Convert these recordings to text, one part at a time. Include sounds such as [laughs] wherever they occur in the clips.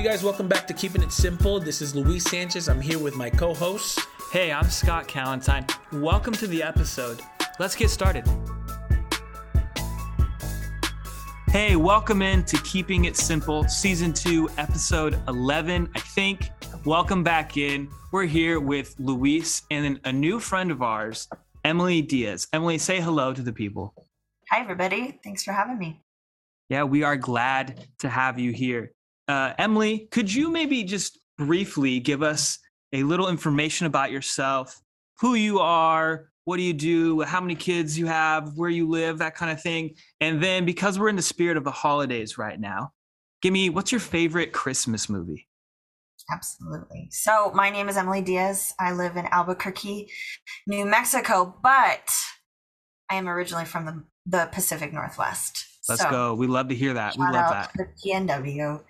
Hey guys, welcome back to Keeping It Simple. This is Luis Sanchez. I'm here with my co-hosts. Hey, I'm Scott Calentine. Welcome to the episode. Let's get started. Hey, welcome in to Keeping It Simple, Season 2, Episode 11, I think. Welcome back in. We're here with Luis and a new friend of ours, Emily Diaz. Emily, say hello to the people. Hi, everybody. Thanks for having me. Yeah, we are glad to have you here. Uh, Emily, could you maybe just briefly give us a little information about yourself, who you are, what do you do, how many kids you have, where you live, that kind of thing? And then, because we're in the spirit of the holidays right now, give me what's your favorite Christmas movie? Absolutely. So, my name is Emily Diaz. I live in Albuquerque, New Mexico, but I am originally from the, the Pacific Northwest. Let's So, go. We love to hear that. We love that. The PNW.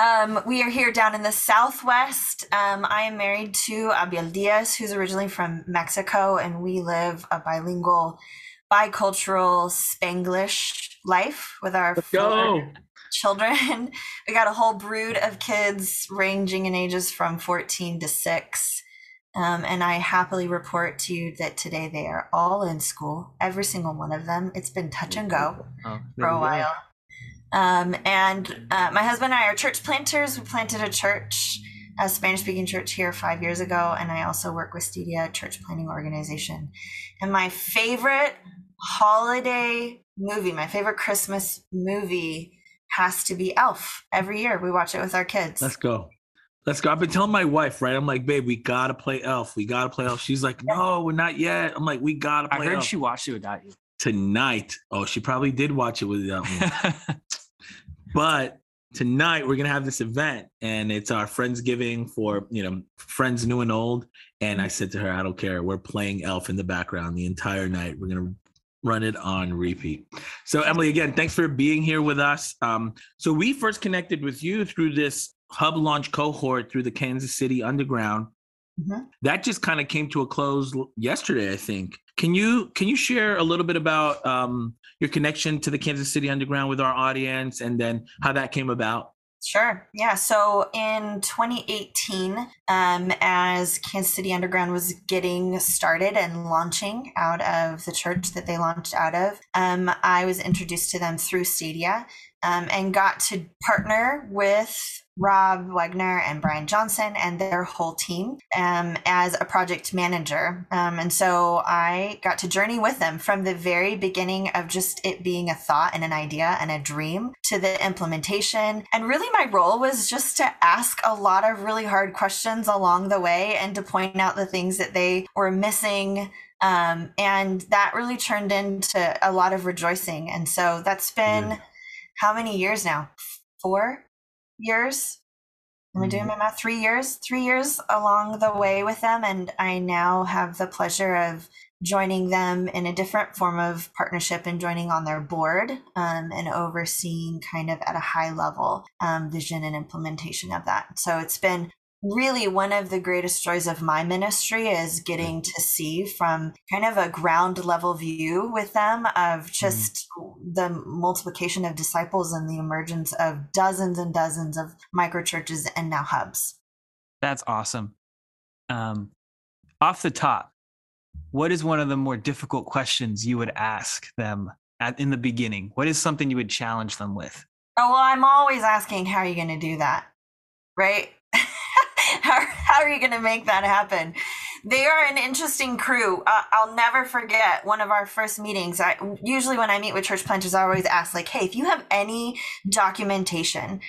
Um, we are here down in the Southwest. Um, I am married to Abiel Diaz, who's originally from Mexico, and we live a bilingual, bicultural Spanglish life with our four children. [laughs] we got a whole brood of kids ranging in ages from 14 to 6. Um, and I happily report to you that today they are all in school, every single one of them. It's been touch and go Oh, for a while. Um, and uh, my husband and I are church planters. We planted a church, a Spanish speaking church here five years ago. And I also work with Stadia Church Planting Organization. And my favorite holiday movie, my favorite Christmas movie has to be Elf. Every year we watch it with our kids. Let's go. Let's go. I've been telling my wife, right? I'm like, babe, we gotta play Elf. We gotta play Elf. She's like, no, we're not yet. I'm like, we gotta I heard Elf she watched it without you. tonight. Oh, she probably did watch it with um, [laughs] but tonight we're gonna have this event and it's our friendsgiving for you know friends new and old and i said to her i don't care we're playing elf in the background the entire night we're gonna run it on repeat so emily again thanks for being here with us um, so we first connected with you through this hub launch cohort through the kansas city underground Mhm. that just kind of came to a close yesterday i think can you can you share a little bit about um, your connection to the kansas city underground with our audience and then how that came about Sure. Yeah. So in 2018, um, as Kansas City Underground was getting started and launching out of the church that they launched out of, um, I was introduced to them through Stadia um, and got to partner with Rob Wegner and Brian Johnson and their whole team um, as a project manager. Um, and so I got to journey with them from the very beginning of just it being a thought and an idea and a dream to the implementation. And really, my role was just to ask a lot of really hard questions along the way and to point out the things that they were missing. Um, and that really turned into a lot of rejoicing. And so that's been how many years now? Four years? I'm I doing my math? Three years? Three years along the way with them. And I now have the pleasure of joining them in a different form of partnership and joining on their board um, and overseeing kind of at a high level um, vision and implementation of that. So it's been really one of the greatest joys of my ministry is getting to see from kind of a ground level view with them of just the multiplication of disciples and the emergence of dozens and dozens of micro churches and now hubs. That's awesome. Um, off the top, what is one of the more difficult questions you would ask them at, in the beginning? What is something you would challenge them with? Oh, well, I'm always asking, how are you going to do that? Right? How, how are you going to make that happen? They are an interesting crew. Uh, I'll never forget one of our first meetings. I usually when I meet with church planters, I always ask like, "Hey, if you have any documentation,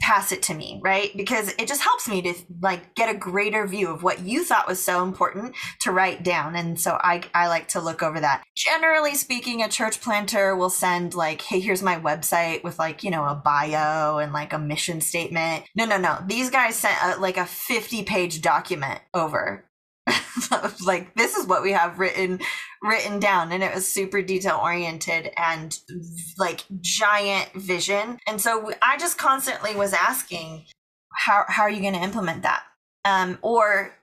pass it to me, right? Because it just helps me to like get a greater view of what you thought was so important to write down. And so I I like to look over that. Generally speaking, a church planter will send like, "Hey, here's my website with like, you know, a bio and like a mission statement." No, no, no. These guys sent a, like a 50-page document over [laughs] like this is what we have written written down and it was super detail oriented and like giant vision. And so i just constantly was asking how, how are you going to implement that? Um, or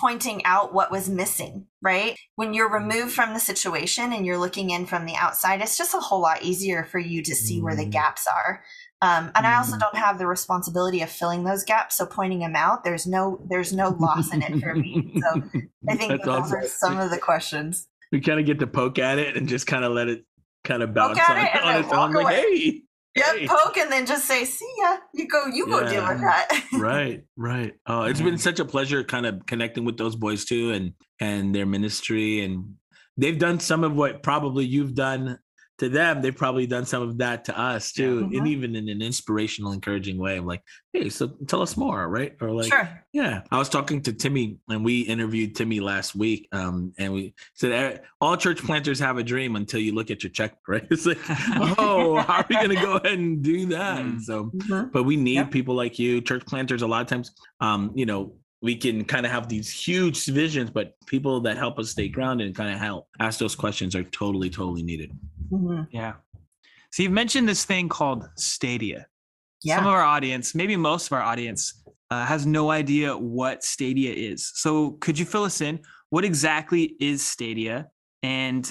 pointing out what was missing right? When you're removed from the situation and you're looking in from the outside it's just a whole lot easier for you to see where the Mm. gaps are Um, and I also Mhm. don't have the responsibility of filling those gaps. So pointing them out, there's no there's no loss in it for me. So I think That's those awesome. are some of the questions. we kind of get to poke at it and just kind of let it kind of bounce at on, it on its own. walk Like, hey, Yep, hey. poke and then just say, "See ya." You go. You go deal with that. [laughs] right right oh it's been such a pleasure kind of connecting with those boys too and and their ministry and they've done some of what probably you've done to them they've probably done some of that to us too Yeah. and even in an inspirational encouraging way of like hey so tell us more right or like sure. yeah i was talking to timmy and we interviewed timmy last week um and we said "Eh, all church planters have a dream until you look at your check [laughs] right it's like oh how are we going to go ahead and do that Mm. so Mhm. but we need Yep. people like you church planters a lot of times um you know we can kind of have these huge visions but people that help us stay grounded and kind of help ask those questions are totally totally needed Mhm. Yeah. So you've mentioned this thing called Stadia. Yeah. Some of our audience, maybe most of our audience, uh, has no idea what Stadia is. So could you fill us in? What exactly is Stadia, and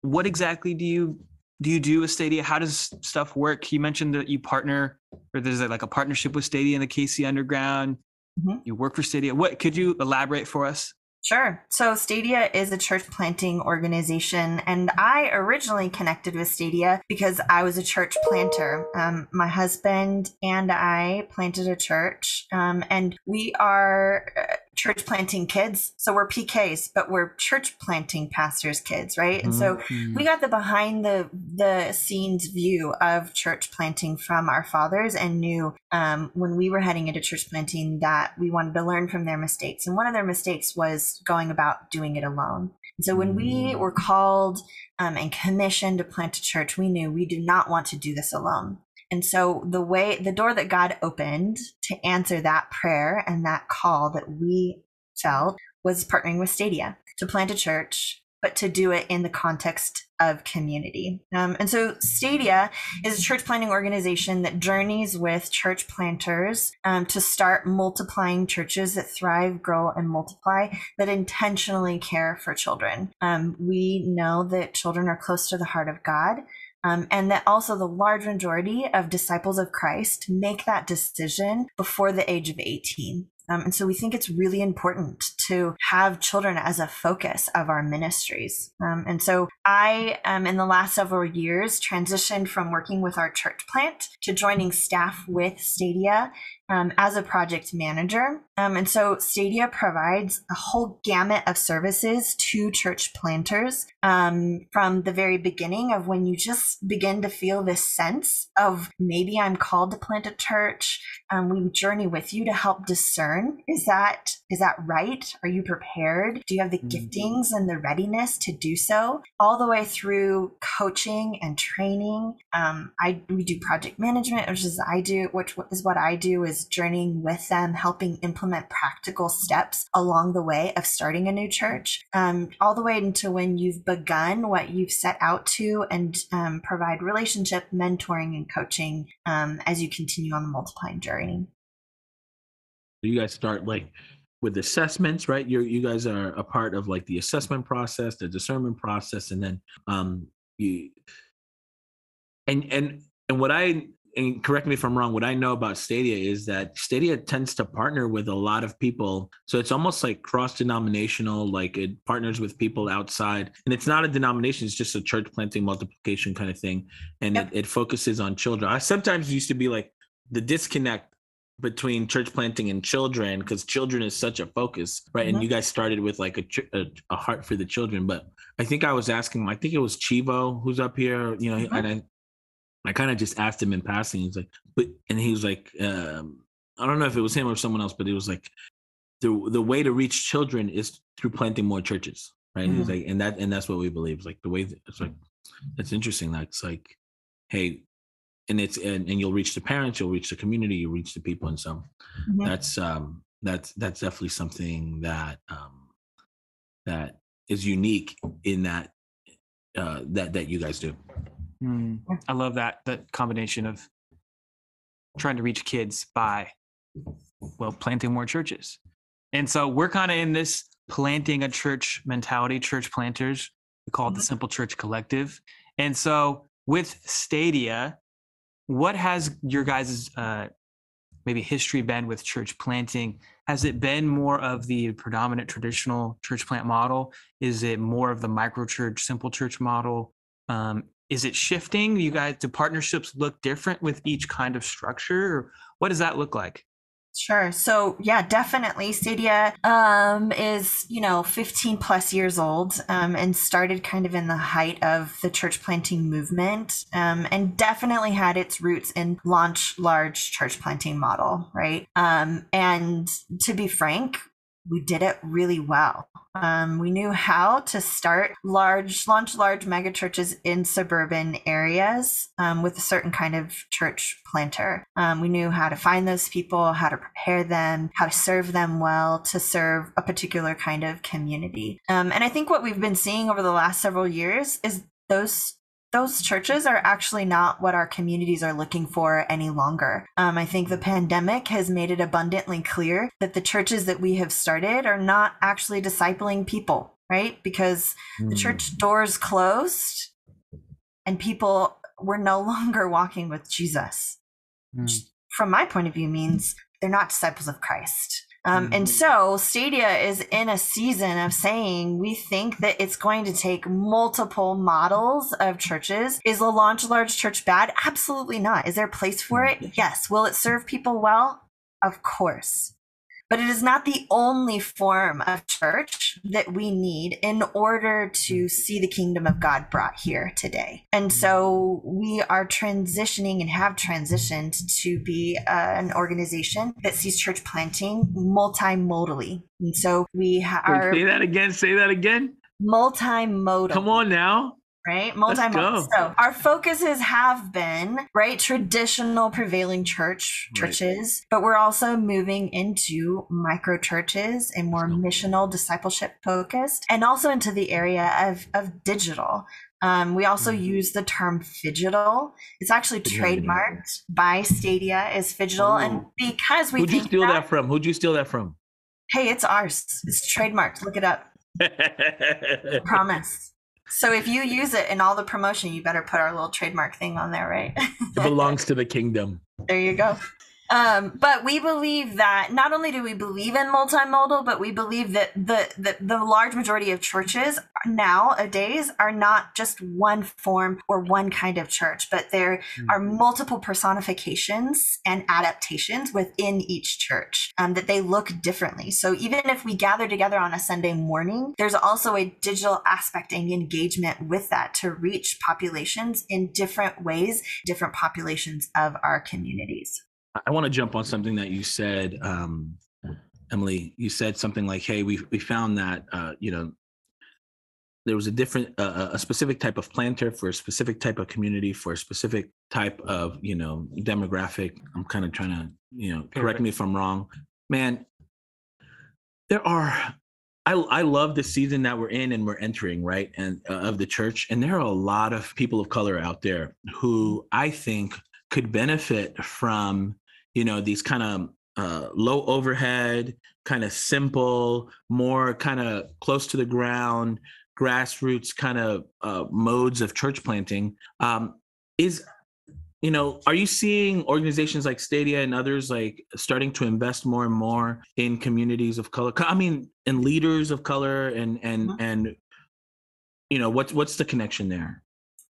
what exactly do you do you do with Stadia? How does stuff work? You mentioned that you partner, or there's like a partnership with Stadia and the KC Underground. Mhm. You work for Stadia. What could you elaborate for us? Sure. So Stadia is a church planting organization, and I originally connected with Stadia because I was a church planter. Um, my husband and I planted a church, um, and we are uh, church planting kids. So we're PKs, but we're church planting pastors' kids, right? And so Mm-hmm. we got the behind the the scenes view of church planting from our fathers and knew um, when we were heading into church planting that we wanted to learn from their mistakes and one of their mistakes was going about doing it alone and so when we were called um, and commissioned to plant a church we knew we did not want to do this alone and so the way the door that god opened to answer that prayer and that call that we felt was partnering with stadia to plant a church but to do it in the context of community. Um, and so Stadia is a church planting organization that journeys with church planters um, to start multiplying churches that thrive, grow, and multiply that intentionally care for children. Um, we know that children are close to the heart of God. Um, and that also the large majority of disciples of Christ make that decision before the age of 18. Um, and so we think it's really important to have children as a focus of our ministries. Um, and so I, um, in the last several years, transitioned from working with our church plant to joining staff with Stadia um, as a project manager. Um, and so Stadia provides a whole gamut of services to church planters um, from the very beginning of when you just begin to feel this sense of maybe I'm called to plant a church. Um, we journey with you to help discern is that is that right? Are you prepared? Do you have the Mhm. giftings and the readiness to do so? All the way through coaching and training. Um, I we do project management, which is I do, which is what I do is journeying with them, helping implement practical steps along the way of starting a new church, um, all the way into when you've begun what you've set out to, and um, provide relationship, mentoring, and coaching um, as you continue on the multiplying journey. you guys start like with assessments right you you guys are a part of like the assessment process the discernment process and then um you and and and what i and correct me if i'm wrong what i know about stadia is that stadia tends to partner with a lot of people so it's almost like cross denominational like it partners with people outside and it's not a denomination it's just a church planting multiplication kind of thing and Yep. it, it focuses on children i sometimes used to be like the disconnect between church planting and children because children is such a focus right and Mhm. you guys started with like a, a a heart for the children but i think i was asking i think it was chivo who's up here you know Mhm. and i i kind of just asked him in passing he's like but and he was like um i don't know if it was him or someone else but it was like the the way to reach children is through planting more churches right he's Mhm. like and that and that's what we believe it's like the way that, it's like that's interesting that's like hey and it's and, and you'll reach the parents you'll reach the community you'll reach the people and so Mhm. that's um that's that's definitely something that um that is unique in that uh that that you guys do Mm, I love that that combination of trying to reach kids by well planting more churches. And so we're kind of in this planting a church mentality, church planters. We call it the Mhm. Simple Church Collective. And so with Stadia, what has your guys' uh, maybe history been with church planting? Has it been more of the predominant traditional church plant model? Is it more of the micro church, simple church model? Um, is it shifting? You guys, do partnerships look different with each kind of structure? What does that look like? Sure. So yeah, definitely. Stadia um, is you know 15 plus years old um, and started kind of in the height of the church planting movement, um, and definitely had its roots in launch large church planting model, right? Um, and to be frank, we did it really well. Um, we knew how to start large, launch large mega churches in suburban areas um, with a certain kind of church planter. Um, we knew how to find those people, how to prepare them, how to serve them well to serve a particular kind of community. Um, and I think what we've been seeing over the last several years is those those churches are actually not what our communities are looking for any longer. Um, I think the pandemic has made it abundantly clear that the churches that we have started are not actually discipling people, right? Because mm. the hmm. church doors closed and people were no [laughs] longer walking with Jesus. Mm. From my point of view, means they're not disciples of Christ. Um, mm-hmm. And so Stadia is in a season of saying we think that it's going to take multiple models of churches. Is a launch large church bad? Absolutely not. Is there a place for it? Mm-hmm. Yes. Will it serve people well? Of course but it is not the only form of church that we need in order to see the kingdom of God brought here today. And so we are transitioning and have transitioned to be uh, an organization that sees church planting multimodally. And so we ha- are. Say that again. Say that again. Multimodal. Come on now right? Multimodal. So our focuses have been right traditional prevailing church churches, right. but we're also moving into micro churches and more missional discipleship focused, and also into the area of of digital. Um, we also mm-hmm. use the term phygital. It's actually trademarked by Stadia as Ooh. and because we who'd you steal that, that from? Who'd you steal that from? Hey, it's ours. It's trademarked. Look it up. [laughs] promise. So if you use it in all the promotion, you better put our little trademark thing on there, right? it belongs to the kingdom. There you go. Um, but we believe that not only do we believe in multimodal, but we believe that the, the, the large majority of churches nowadays are not just one form or one kind of church, but there mm-hmm. are multiple personifications and adaptations within each church um, that they look differently. So even if we gather together on a Sunday morning, there's also a digital aspect and engagement with that to reach populations in different ways, different populations of our communities. I want to jump on something that you said, um, Emily. You said something like, "Hey, we we found that uh, you know there was a different uh, a specific type of planter for a specific type of community for a specific type of you know demographic." I'm kind of trying to you know correct me if I'm wrong, man. There are I, I love the season that we're in and we're entering, right? And uh, of the church. And there are a lot of people of color out there who I think could benefit from you know these kind of uh, low overhead kind of simple more kind of close to the ground grassroots kind of uh, modes of church planting um, is you know are you seeing organizations like stadia and others like starting to invest more and more in communities of color? I mean in leaders of color and and mm-hmm. and you know what's what's the connection there?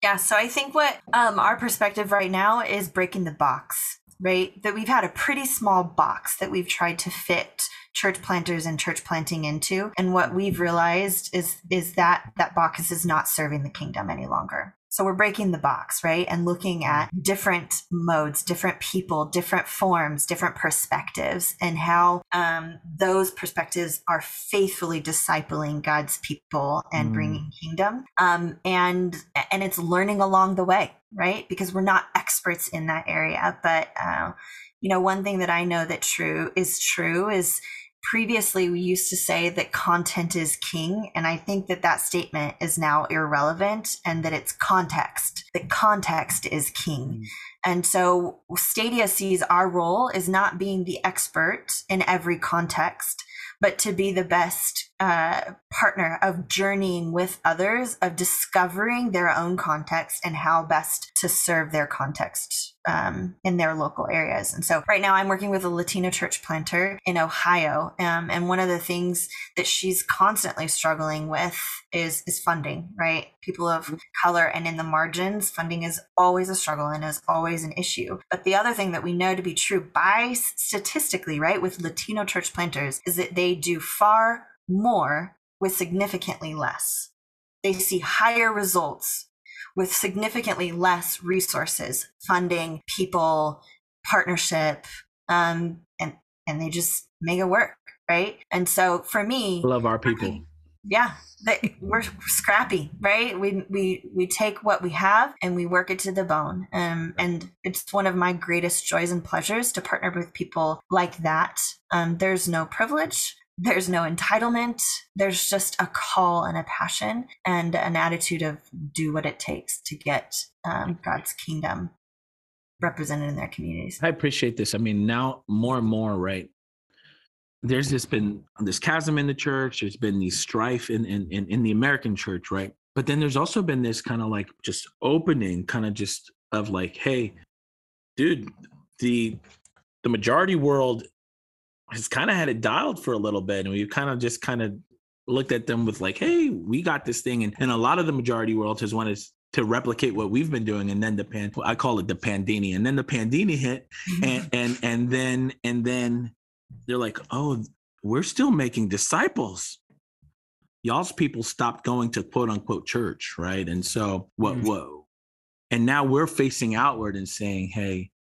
Yeah so i think what um, our perspective right now is breaking the box right? That we've had a pretty small box that we've tried to fit church planters and church planting into. And what we've realized is is that that box is not serving the kingdom any longer. So we're breaking the box, right? And looking at different modes, different people, different forms, different perspectives, and how um, those perspectives are faithfully discipling God's people and mm. bringing kingdom. Um, and and it's learning along the way, right? Because we're not experts in that area, but uh, you know, one thing that I know that true is true is previously we used to say that content is king and i think that that statement is now irrelevant and that it's context that context is king mm. and so stadia sees our role is not being the expert in every context but to be the best uh, partner of journeying with others of discovering their own context and how best to serve their context um, in their local areas. And so right now I'm working with a Latino church planter in Ohio. Um, and one of the things that she's constantly struggling with is, is funding, right? People of color and in the margins, funding is always a struggle and is always an issue. But the other thing that we know to be true by statistically, right, with Latino church planters is that they do far more with significantly less. They see higher results with significantly less resources, funding, people, partnership, um, and and they just make it work, right? And so for me, love our people. Yeah, they, we're scrappy, right? We we we take what we have and we work it to the bone. Um, and it's one of my greatest joys and pleasures to partner with people like that. Um, there's no privilege there's no entitlement. There's just a call and a passion and an attitude of do what it takes to get um, God's kingdom represented in their communities. I appreciate this. I mean, now more and more, right? There's just been this chasm in the church. There's been these strife in in in, in the American church, right? But then there's also been this kind of like just opening, kind of just of like, hey, dude, the the majority world has kind of had it dialed for a little bit, and we've kind of just kind of looked at them with like, "Hey, we got this thing," and and a lot of the majority world has wanted to replicate what we've been doing, and then the pan, I call it the pandini, and then the pandini hit, and [laughs] and and then and then they're like, "Oh, we're still making disciples." Y'all's people stopped going to quote unquote church, right? And so what? Mm-hmm. Whoa, and now we're facing outward and saying, "Hey."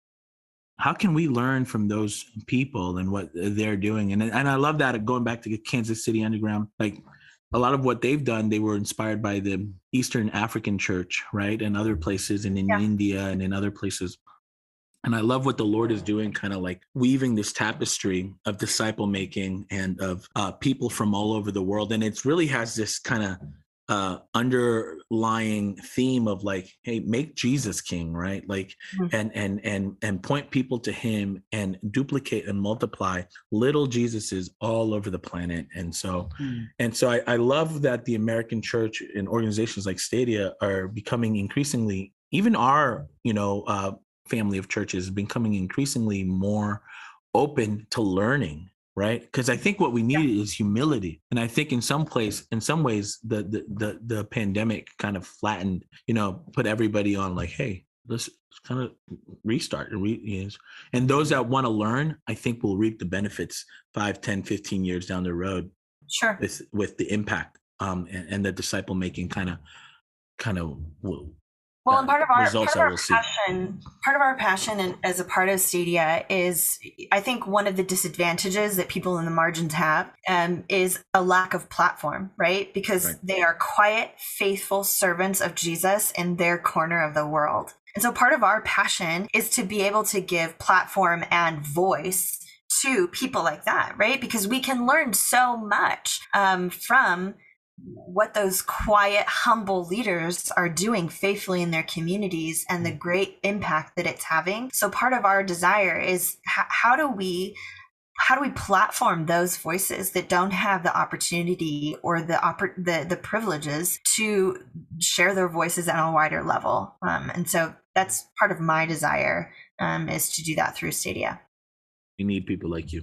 How can we learn from those people and what they're doing and and I love that going back to Kansas City Underground like a lot of what they've done they were inspired by the Eastern African church right and other places and in yeah. India and in other places and I love what the Lord is doing, kind of like weaving this tapestry of disciple making and of uh, people from all over the world. And it really has this kind of uh underlying theme of like hey make jesus king right like mm-hmm. and and and and point people to him and duplicate and multiply little jesuses all over the planet and so mm-hmm. and so I, I love that the american church and organizations like stadia are becoming increasingly even our you know uh family of churches becoming increasingly more open to learning right because i think what we need yeah. is humility and i think in some place in some ways the, the the the pandemic kind of flattened you know put everybody on like hey let's kind of restart and re- and those that want to learn i think will reap the benefits 5 10 15 years down the road sure with with the impact um and, and the disciple making kind of kind of well, and part of our, part of our passion, part of our passion and as a part of Stadia is, I think one of the disadvantages that people in the margins have um, is a lack of platform, right? Because right. they are quiet, faithful servants of Jesus in their corner of the world. And so part of our passion is to be able to give platform and voice to people like that, right? Because we can learn so much um, from what those quiet, humble leaders are doing faithfully in their communities and the mm. great impact that it's having. So, part of our desire is h- how do we how do we platform those voices that don't have the opportunity or the oppor- the, the privileges to share their voices at a wider level? Um, and so that's part of my desire um, is to do that through Stadia. We need people like you.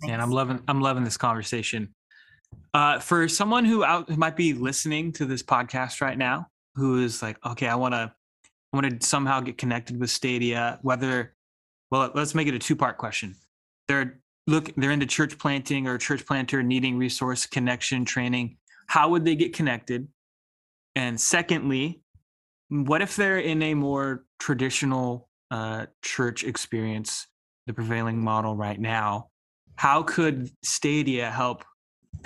Thanks. And I'm loving I'm loving this conversation. Uh, for someone who out who might be listening to this podcast right now, who is like, okay, I want to, I want to somehow get connected with Stadia. Whether, well, let's make it a two part question. They're look, they're into church planting or church planter needing resource connection training. How would they get connected? And secondly, what if they're in a more traditional uh, church experience, the prevailing model right now? How could Stadia help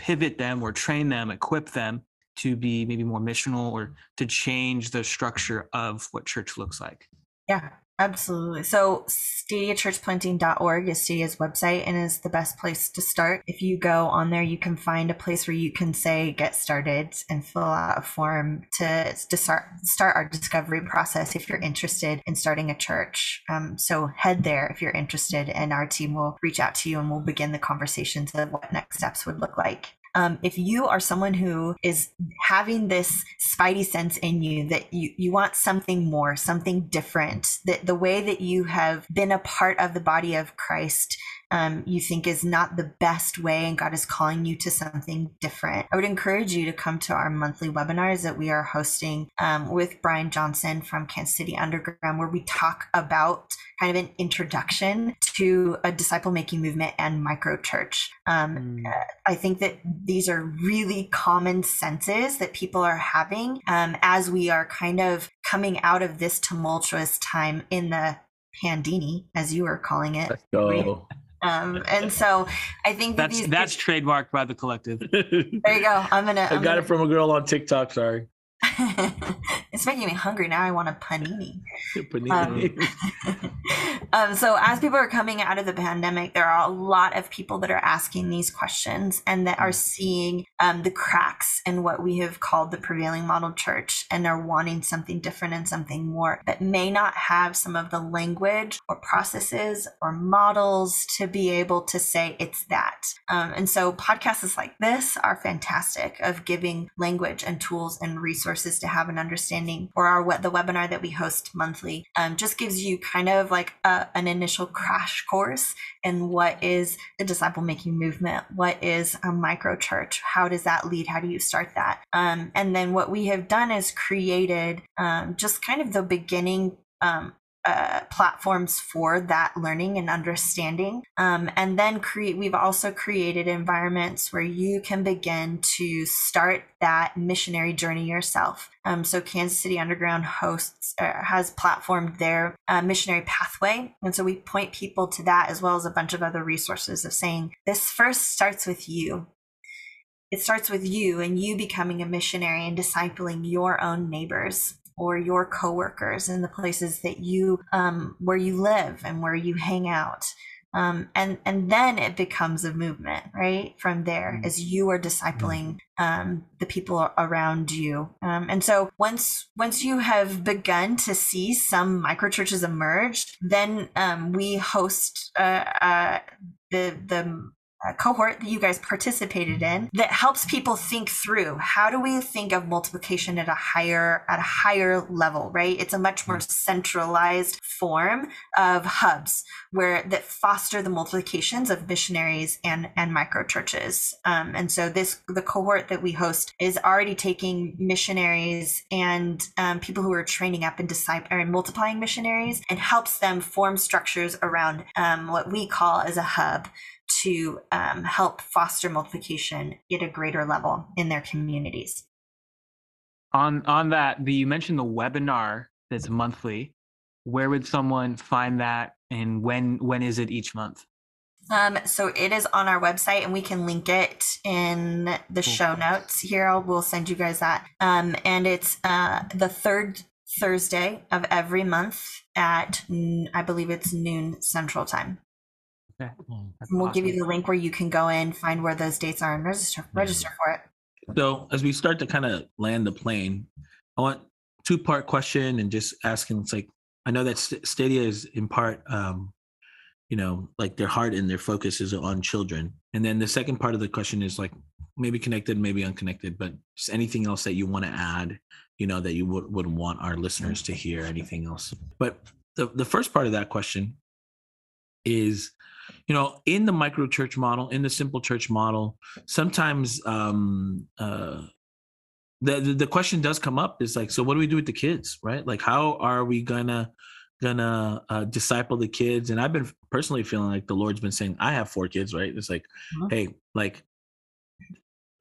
pivot them or train them, equip them to be maybe more missional or mm. to change the structure of what church looks like. Yeah, absolutely. So stadiachurchplanting.org is Stadia's website and is the best place to start. If you go on there, you can find a place where you can say get started and fill out a form to, to start start our discovery process if you're interested in starting a church. Um, so head there if you're interested and our team will reach out to you and we'll begin the conversations of what next steps would look like. Um, if you are someone who is having this spidey sense in you that you, you want something more, something different, that the way that you have been a part of the body of Christ um, you think is not the best way and God is calling you to something different, I would encourage you to come to our monthly webinars that we are hosting um, with Brian Johnson from Kansas City Underground, where we talk about kind of an introduction to a disciple making movement and micro church. Um, mm. I think that these are really common senses that people are having um, as we are kind of coming out of this tumultuous time in the pandini, as you are calling it. Let's go. Um, [laughs] and so I think that that's that's trademarked by the collective. there you go. I'm gonna. I I'm got gonna, it from a girl on TikTok. Sorry. [laughs] it's making me hungry now. I want a panini. [laughs] panini. Um, [laughs] um, so as people are coming out of the pandemic, there are a lot of people that are asking these questions and that are seeing um, the cracks in what we have called the prevailing model church and are wanting something different and something more, but may not have some of the language or processes or models to be able to say it's that. Um, and so podcasts like this are fantastic of giving language and tools and resources to have an understanding. Or our the webinar that we host monthly um, just gives you kind of like a, an initial crash course in what is the disciple making movement, what is a micro church, how does that lead, how do you start that, um, and then what we have done is created um, just kind of the beginning um, uh, platforms for that learning and understanding. Um, and then create, we've also created environments where you can begin to start that missionary journey yourself. Um, so Kansas City Underground hosts uh, has platformed their uh, missionary pathway, and so we point people to that as well as a bunch of other resources of saying this first starts with you. It starts with you and you becoming a missionary and discipling your own neighbors or your coworkers in the places that you um, where you live and where you hang out. Um, and and then it becomes a movement right from there mm-hmm. as you are discipling um, the people around you. Um, and so once once you have begun to see some micro churches emerge then um, we host uh, uh, the the cohort that you guys participated in that helps people think through how do we think of multiplication at a higher at a higher level right? It's a much more centralized form of hubs where that foster the multiplications of missionaries and and micro churches. Um, and so this the cohort that we host is already taking missionaries and um, people who are training up and disciple and multiplying missionaries and helps them form structures around um, what we call as a hub to um, help foster multiplication at a greater level in their communities. On on that, the, you mentioned the webinar that's monthly. Where would someone find that, and when when is it each month? Um, so it is on our website, and we can link it in the cool. show notes here. I'll, we'll send you guys that. Um, and it's uh, the third Thursday of every month at I believe it's noon Central Time. Okay. we'll awesome. give you the link where you can go in, find where those dates are, and register register for it. So as we start to kind of land the plane, I want two part question and just asking. It's like I know that Stadia is in part, um, you know, like their heart and their focus is on children, and then the second part of the question is like maybe connected, maybe unconnected, but just anything else that you want to add, you know, that you would would want our listeners to hear. Anything else? But the the first part of that question is you know in the micro church model in the simple church model sometimes um uh the, the, question does come up is like so what do we do with the kids right? Like how are we gonna gonna uh, disciple the kids? And i've been personally feeling like the lord's been saying i have four kids right? It's like mm-hmm. hey like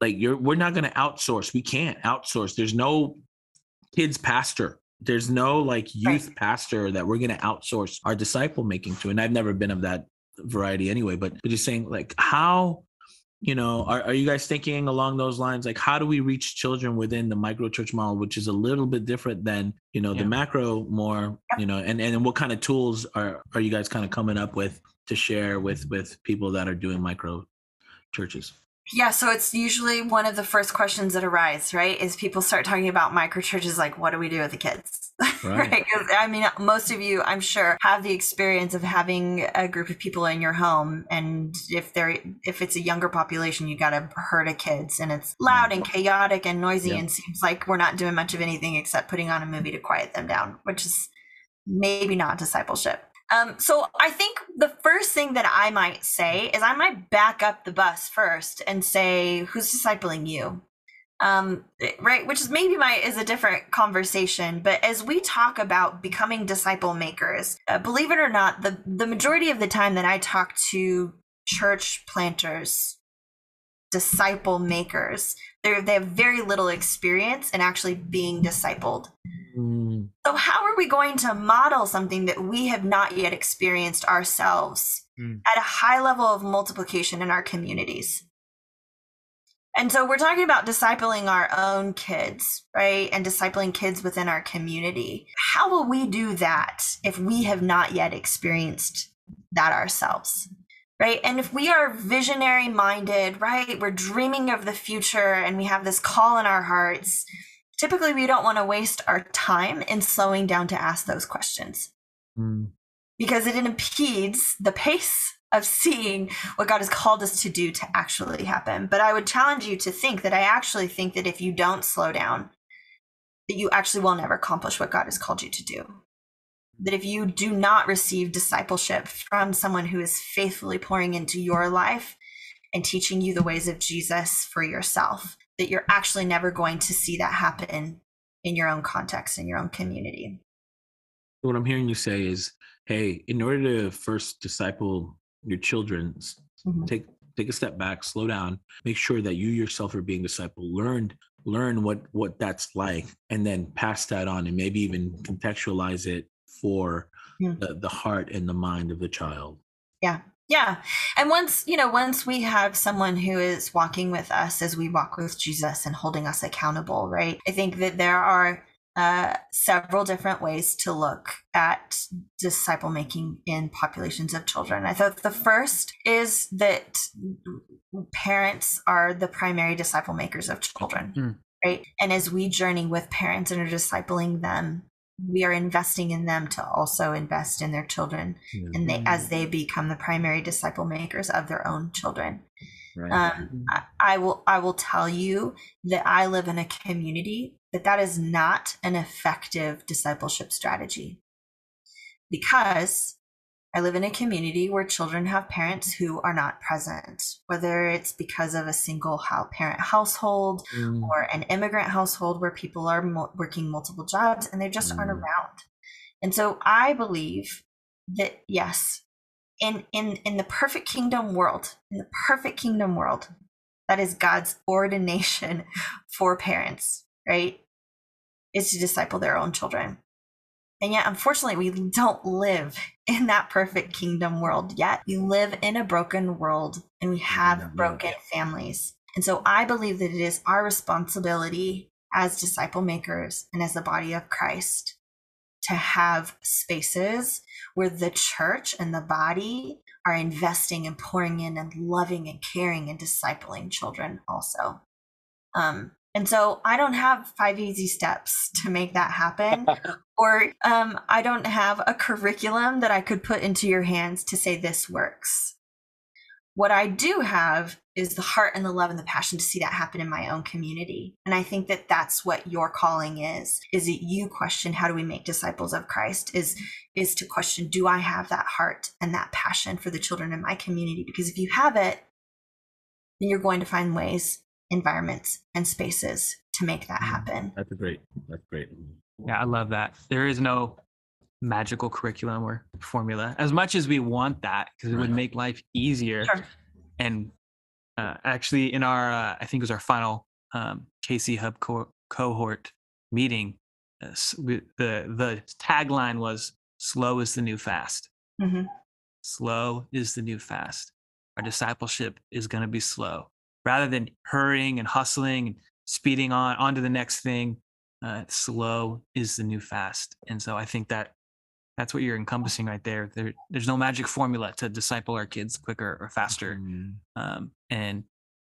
like you're we're not gonna outsource. We can't outsource. There's no kids pastor. There's no like youth right. pastor that we're going to outsource our disciple making to. And i've never been of that variety anyway but, but just saying like how you know are, are you guys thinking along those lines? Like how do we reach children within the micro church model which is a little bit different than you know yeah. the macro more you know and and what kind of tools are are you guys kind of coming up with to share with with people that are doing micro churches yeah, so it's usually one of the first questions that arise, right? Is people start talking about microchurches, like, what do we do with the kids? [laughs] right? Right. I mean, most of you, I'm sure, have the experience of having a group of people in your home, and if they're if it's a younger population, you got a herd of kids, and it's loud and mm. chaotic and noisy, Yeah. and seems like we're not doing much of anything except putting on a movie to quiet them down, which is maybe not discipleship. Um, so I think the first thing that I might say is I might back up the bus first and say, "Who's discipling you?" um right which is maybe my is a different conversation but as we talk about becoming disciple makers uh, believe it or not the the majority of the time that i talk to church planters disciple makers they they have very little experience in actually being discipled Mm, so how are we going to model something that we have not yet experienced ourselves Mm. at a high level of multiplication in our communities? And so we're talking about discipling our own kids, right? And discipling kids within our community. How will we do that if we have not yet experienced that ourselves? Right. And if we are visionary minded, right, we're dreaming of the future and we have this call in our hearts, typically we don't want to waste our time in slowing down to ask those questions mm, because it impedes the pace of seeing what God has called us to do to actually happen. But I would challenge you to think that I actually think that if you don't slow down, that you actually will never accomplish what God has called you to do. That if you do not receive discipleship from someone who is faithfully pouring into your life and teaching you the ways of Jesus for yourself, that you're actually never going to see that happen in your own context, in your own community. what I'm hearing you say is, hey, in order to first disciple your children, Mhm. take take a step back, slow down, make sure that you yourself are being discipled, learn learn what what that's like, and then pass that on, and maybe even contextualize it for Yeah. the, the heart and the mind of the child. Yeah. Yeah. And once, you know, once we have someone who is walking with us as we walk with Jesus and holding us accountable, right? I think that there are uh, several different ways to look at disciple making in populations of children. I thought the first is that parents are the primary disciple makers of children, Mm. right? And as we journey with parents and are discipling them, we are investing in them to also invest in their children Yeah. and they as they become the primary disciple makers of their own children Right. um, I, I will i will tell you that i live in a community that that is not an effective discipleship strategy because i live in a community where children have parents who are not present whether it's because of a single parent household Mm, or an immigrant household where people are mo- working multiple jobs and they just aren't Mm. around. And so I believe that yes, in in in the perfect kingdom world, in the perfect kingdom world, that is God's ordination [laughs] for parents, right? Is to disciple their own children. And yet, unfortunately, we don't live in that perfect kingdom world yet. We live in a broken world and we have broken families. And so I believe that it is our responsibility as disciple makers and as the body of Christ to have spaces where the church and the body are investing and pouring in and loving and caring and discipling children also. Um, and so I don't have five easy steps to make that happen, [laughs] or um, I don't have a curriculum that I could put into your hands to say this works. What I do have is the heart and the love and the passion to see that happen in my own community. And I think that that's what your calling is, is that you question, how do we make disciples of Christ is, is to question, do I have that heart and that passion for the children in my community? Because if you have it, then you're going to find ways, environments and spaces to make that happen. that's a great. That's great. Yeah, I love that. There is no magical curriculum or formula. As much as we want that, because it would make life easier. Sure. And uh, actually, in our, uh, I think it was our final um, KC Hub co- cohort meeting, uh, we- the the tagline was "Slow is the new fast." Mhm. Slow is the new fast. Our discipleship is going to be slow, rather than hurrying and hustling and speeding on on to the next thing uh, slow is the new fast and so i think that that's what you're encompassing right there. there there's no magic formula to disciple our kids quicker or faster Mm, um, and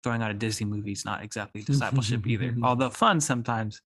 throwing out a disney movie is not exactly discipleship either [laughs] although fun sometimes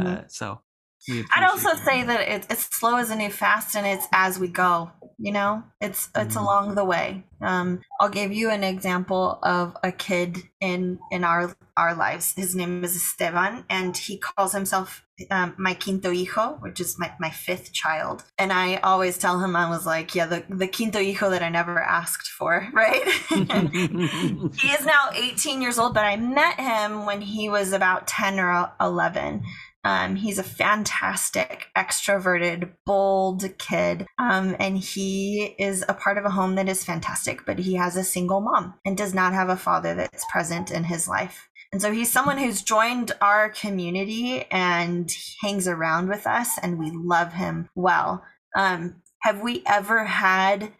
uh, so I'd also say that it, it's slow as a new fast and it's as we go. You know, it's it's mm-hmm. along the way. Um, I'll give you an example of a kid in in our our lives. His name is Esteban, and he calls himself um, my quinto hijo, which is my, my fifth child. And I always tell him I was like, yeah, the, the quinto hijo that I never asked for, [laughs] right? [laughs] he is now 18 years old, but I met him when he was about 10 or 11. Um, he's a fantastic, extroverted, bold kid. Um, and he is a part of a home that is fantastic, but he has a single mom and does not have a father that's present in his life. And so he's someone who's joined our community and hangs around with us, and we love him well. Um, have we ever had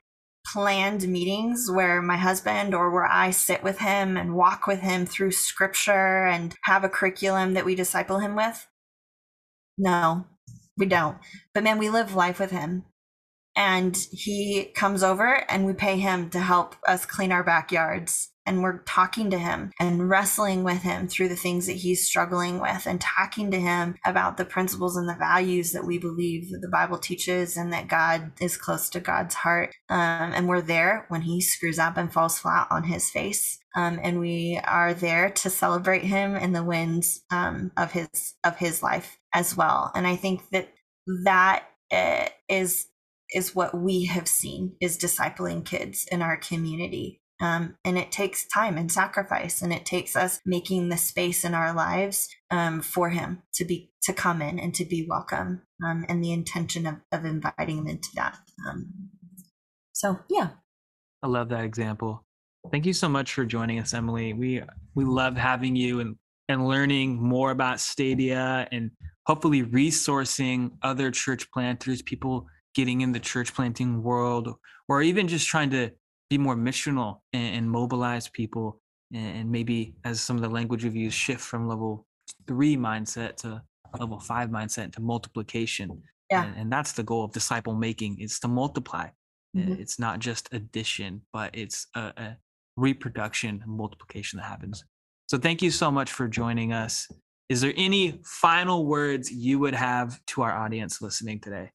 planned meetings where my husband or where I sit with him and walk with him through scripture and have a curriculum that we disciple him with? No, we don't. But man, we live life with him. And he comes over and we pay him to help us clean our backyards. And we're talking to him and wrestling with him through the things that he's struggling with and talking to him about the principles and the values that we believe that the Bible teaches and that God is close to God's heart. Um, and we're there when he screws up and falls flat on his face. Um, and we are there to celebrate him in the wins um, of his of his life as well. And I think that that uh, is is what we have seen is discipling kids in our community. Um, and it takes time and sacrifice, and it takes us making the space in our lives um, for him to be to come in and to be welcome, um, and the intention of, of inviting him into that. Um, so, yeah, I love that example. Thank you so much for joining us, Emily. We we love having you and and learning more about Stadia and hopefully resourcing other church planters, people getting in the church planting world, or even just trying to be more missional and, and mobilize people and, and, maybe as some of the language we've used shift from level three mindset to level five mindset to multiplication. Yeah. And, and that's the goal of disciple making is to multiply. Mm-hmm. It's not just addition, but it's a, a reproduction and multiplication that happens. So thank you so much for joining us. Is there any final words you would have to our audience listening today?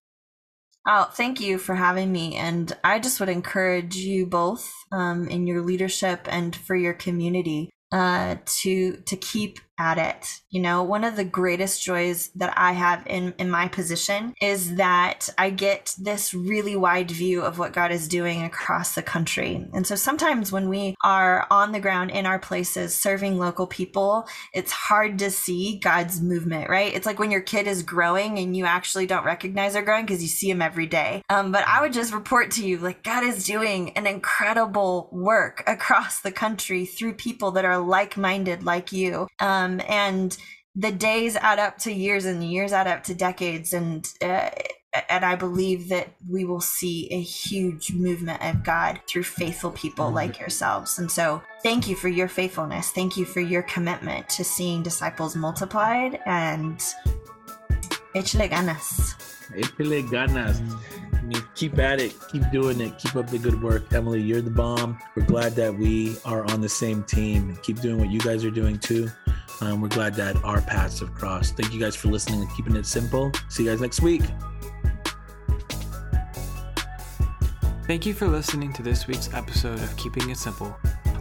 Oh, thank you for having me. And I just would encourage you both um, in your leadership and for your community uh, to to keep at it. You know, one of the greatest joys that I have in in my position is that I get this really wide view of what God is doing across the country. And so sometimes when we are on the ground in our places serving local people, it's hard to see God's movement, right? It's like when your kid is growing and you actually don't recognize they're growing because you see them every day. Um, but I would just report to you like God is doing an incredible work across the country through people that are like-minded like you. Um, um, and the days add up to years and the years add up to decades and uh, and I believe that we will see a huge movement of God through faithful people mm-hmm. like yourselves. And so, thank you for your faithfulness. Thank you for your commitment to seeing disciples multiplied and échale ganas. Échale ganas. I mean, keep at it, keep doing it, keep up the good work. Emily, you're the bomb. We're glad that we are on the same team. Keep doing what you guys are doing too. Um, we're glad that our paths have crossed. Thank you guys for listening and keeping it simple. See you guys next week. Thank you for listening to this week's episode of Keeping It Simple,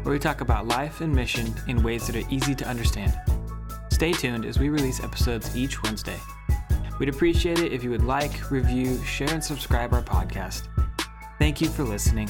where we talk about life and mission in ways that are easy to understand. Stay tuned as we release episodes each Wednesday. We'd appreciate it if you would like, review, share, and subscribe our podcast. Thank you for listening.